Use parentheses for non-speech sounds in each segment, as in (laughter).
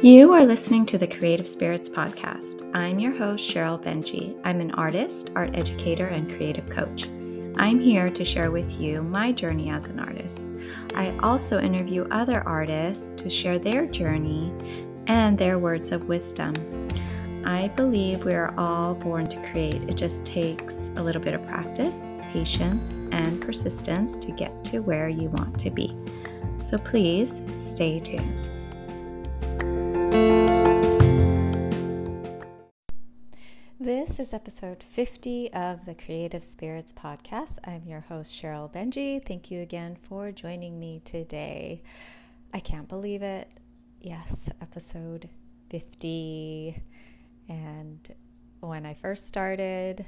You are listening to the Creative Spirits Podcast. I'm your host, Sheryl Benjy. I'm an artist, art educator, and creative coach. I'm here to share with you my journey as an artist. I also interview other artists to share their journey and their words of wisdom. I believe we are all born to create. It just takes a little bit of practice, patience, and persistence to get to where you want to be. So please stay tuned. This is episode 50 of the Creative Spirits Podcast. I'm your host, Sheryl Benjy. Thank you again for joining me today. I can't believe it. Yes, episode 50. And when I first started,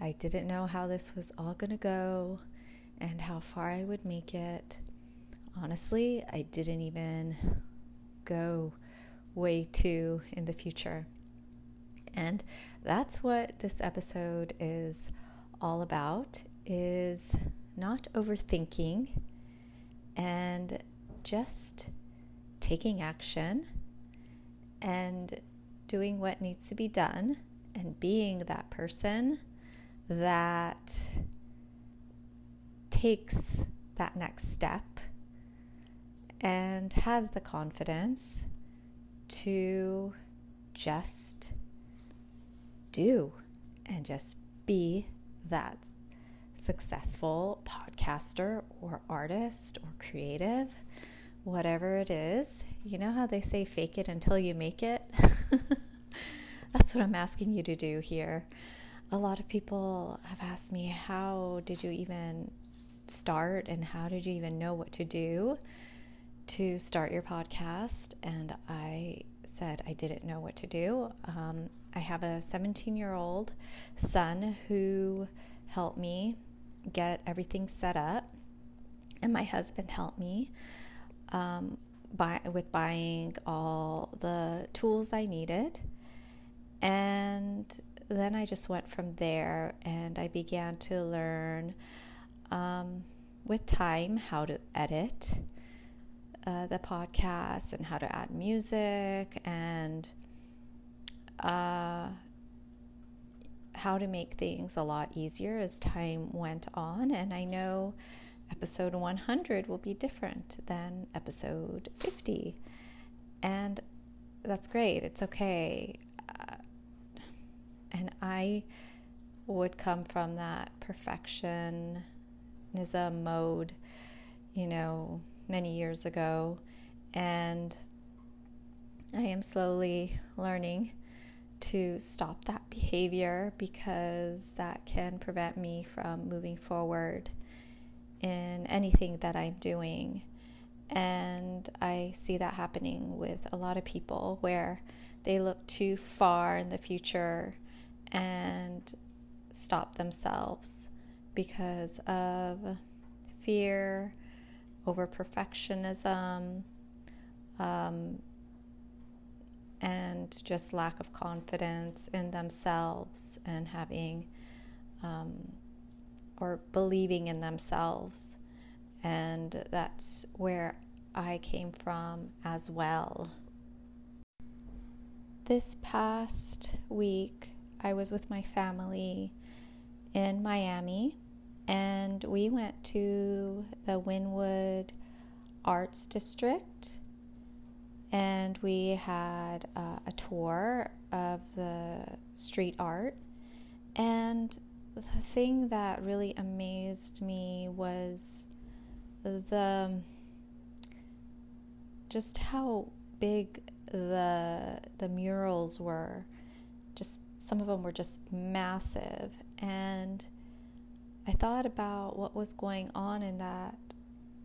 I didn't know how this was all going to go and how far I would make it. Honestly, I didn't even go way too in the future. And that's what this episode is all about is not overthinking and just taking action and doing what needs to be done and being that person that takes that next step and has the confidence to just do and just be that successful podcaster or artist or creative whatever it is. You know how they say fake it until you make it? (laughs) That's what I'm asking you to do here. A lot of people have asked me, How did you even start and how did you even know what to do to start your podcast? And I said I didn't know what to do. Um, I have a 17 year old son who helped me get everything set up, and my husband helped me um, buy, with buying all the tools I needed. And then I just went from there and I began to learn um, with time how to edit uh, the podcast and how to add music and uh, how to make things a lot easier as time went on. And I know episode 100 will be different than episode 50. And that's great. It's okay. Uh, and I would come from that perfectionism mode, you know, many years ago. And I am slowly learning to stop that behavior because that can prevent me from moving forward in anything that I'm doing. And I see that happening with a lot of people where they look too far in the future and stop themselves because of fear, over perfectionism, um, and just lack of confidence in themselves and having um, or believing in themselves. And that's where I came from as well. This past week, I was with my family in Miami and we went to the Wynwood Arts District and we had uh, a tour of the street art. And the thing that really amazed me was the just how big the the murals were. Just some of them were just massive and I thought about what was going on in that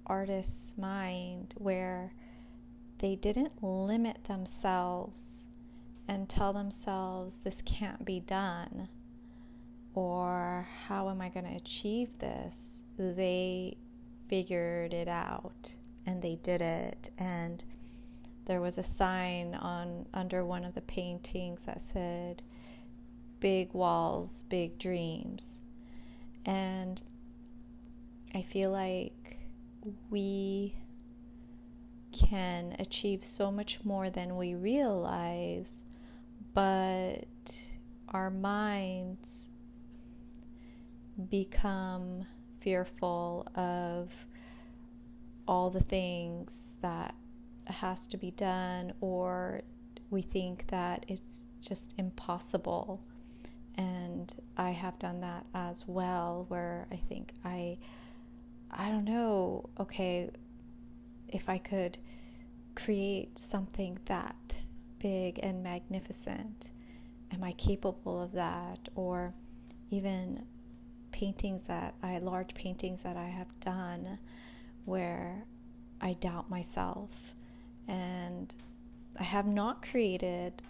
artist's mind where they didn't limit themselves and tell themselves this can't be done or how am I going to achieve this? They figured it out and they did it and there was a sign on under one of the paintings that said big walls, big dreams. And I feel like we can achieve so much more than we realize, but our minds become fearful of all the things that has to be done or we think that it's just impossible and I have done that as well where I think I I don't know okay if I could create something that big and magnificent am I capable of that? Or even paintings that I large paintings that I have done where I doubt myself. And I have not created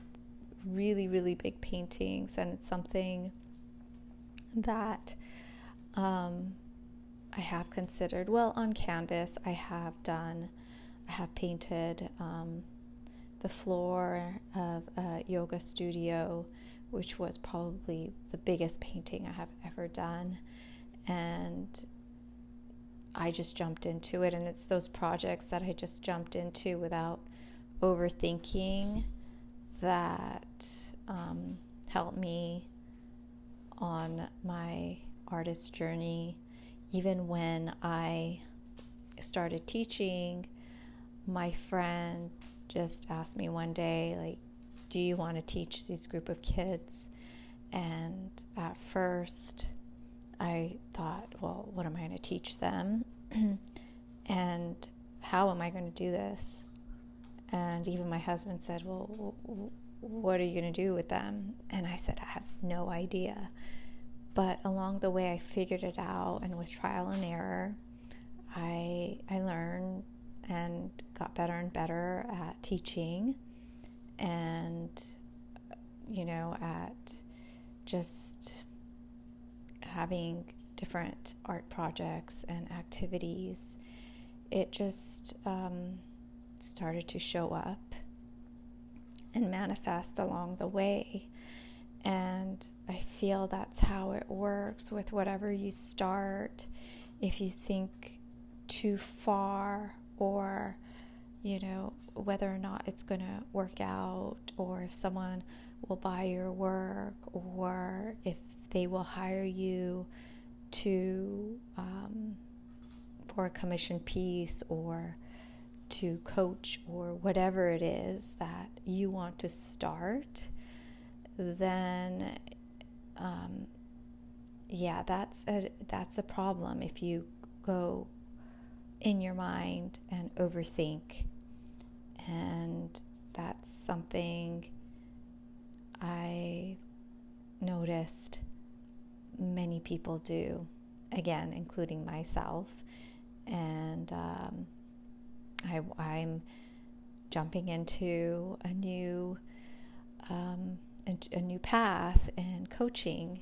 really really big paintings and it's something that um, I have considered well on canvas I have done I have painted um, the floor of a yoga studio which was probably the biggest painting I have ever done. And I just jumped into it. And it's those projects that I just jumped into without overthinking that um, helped me on my artist journey. Even when I started teaching, my friend just asked me one day, like, do you want to teach these group of kids? And at first, I thought, well, what am I going to teach them? (clears throat) and how am I going to do this? And even my husband said, well, what are you going to do with them? And I said, I have no idea. But along the way, I figured it out, and with trial and error, I I learned and got better and better at teaching and, you know, at just having different art projects and activities, it just um, started to show up and manifest along the way. And I feel that's how it works with whatever you start. If you think too far or, you know, whether or not it's going to work out, or if someone will buy your work, or if they will hire you to um, for a commission piece or to coach or whatever it is that you want to start, then um, yeah, that's a that's a problem if you go in your mind and overthink and that's something I noticed many people do, again, including myself. And um, I, I'm jumping into a new um, a new path in coaching,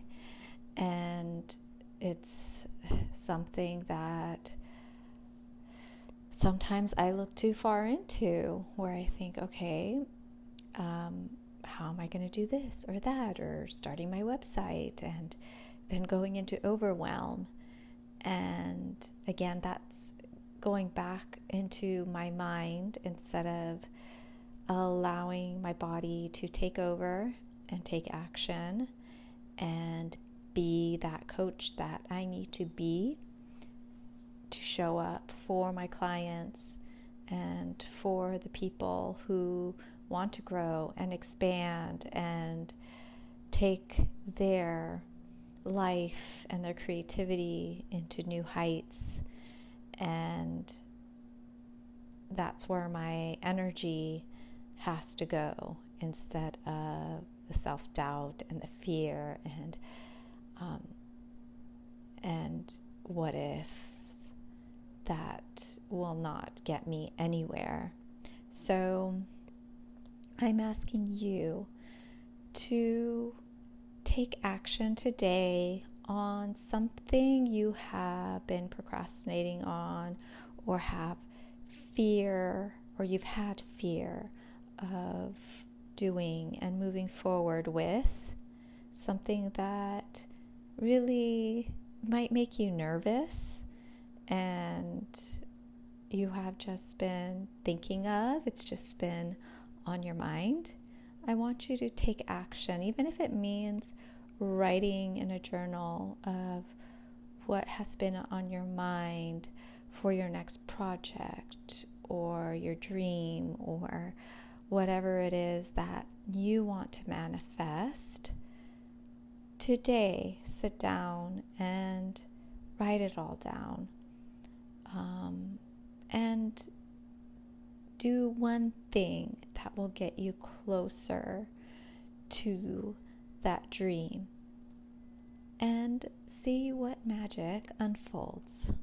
and it's something that sometimes I look too far into where I think, okay, um, how am I going to do this or that, or starting my website, and then going into overwhelm. And again, that's going back into my mind instead of allowing my body to take over and take action and be that coach that I need to be to show up for my clients and for the people who want to grow and expand and take their life and their creativity into new heights. And that's where my energy has to go instead of the self doubt and the fear and um, and what ifs that will not get me anywhere. So I'm asking you to take action today on something you have been procrastinating on or have fear or you've had fear of doing and moving forward with something that really might make you nervous and you have just been thinking of, it's just been on your mind, I want you to take action, even if it means writing in a journal of what has been on your mind for your next project or your dream or whatever it is that you want to manifest. Today, sit down and write it all down. Um, and do one thing that will get you closer to that dream and see what magic unfolds.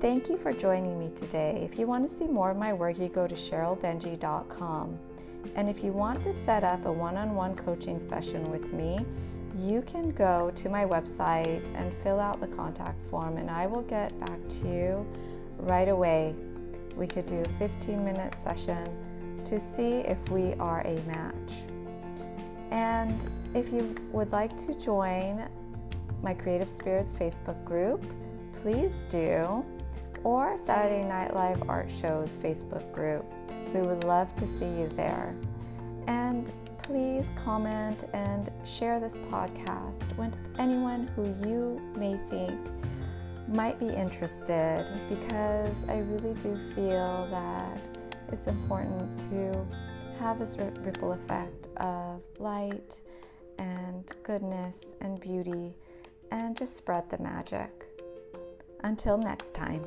Thank you for joining me today. If you want to see more of my work, you go to SherylBenjy.com. And if you want to set up a one on one coaching session with me, you can go to my website and fill out the contact form, and I will get back to you right away. We could do a 15 minute session to see if we are a match. And if you would like to join my Creative Spirits Facebook group, please do, or Saturday Night Live Art Show's Facebook group. We would love to see you there. And please comment and share this podcast with anyone who you may think might be interested because I really do feel that it's important to have this ripple effect of light and goodness and beauty and just spread the magic. Until next time.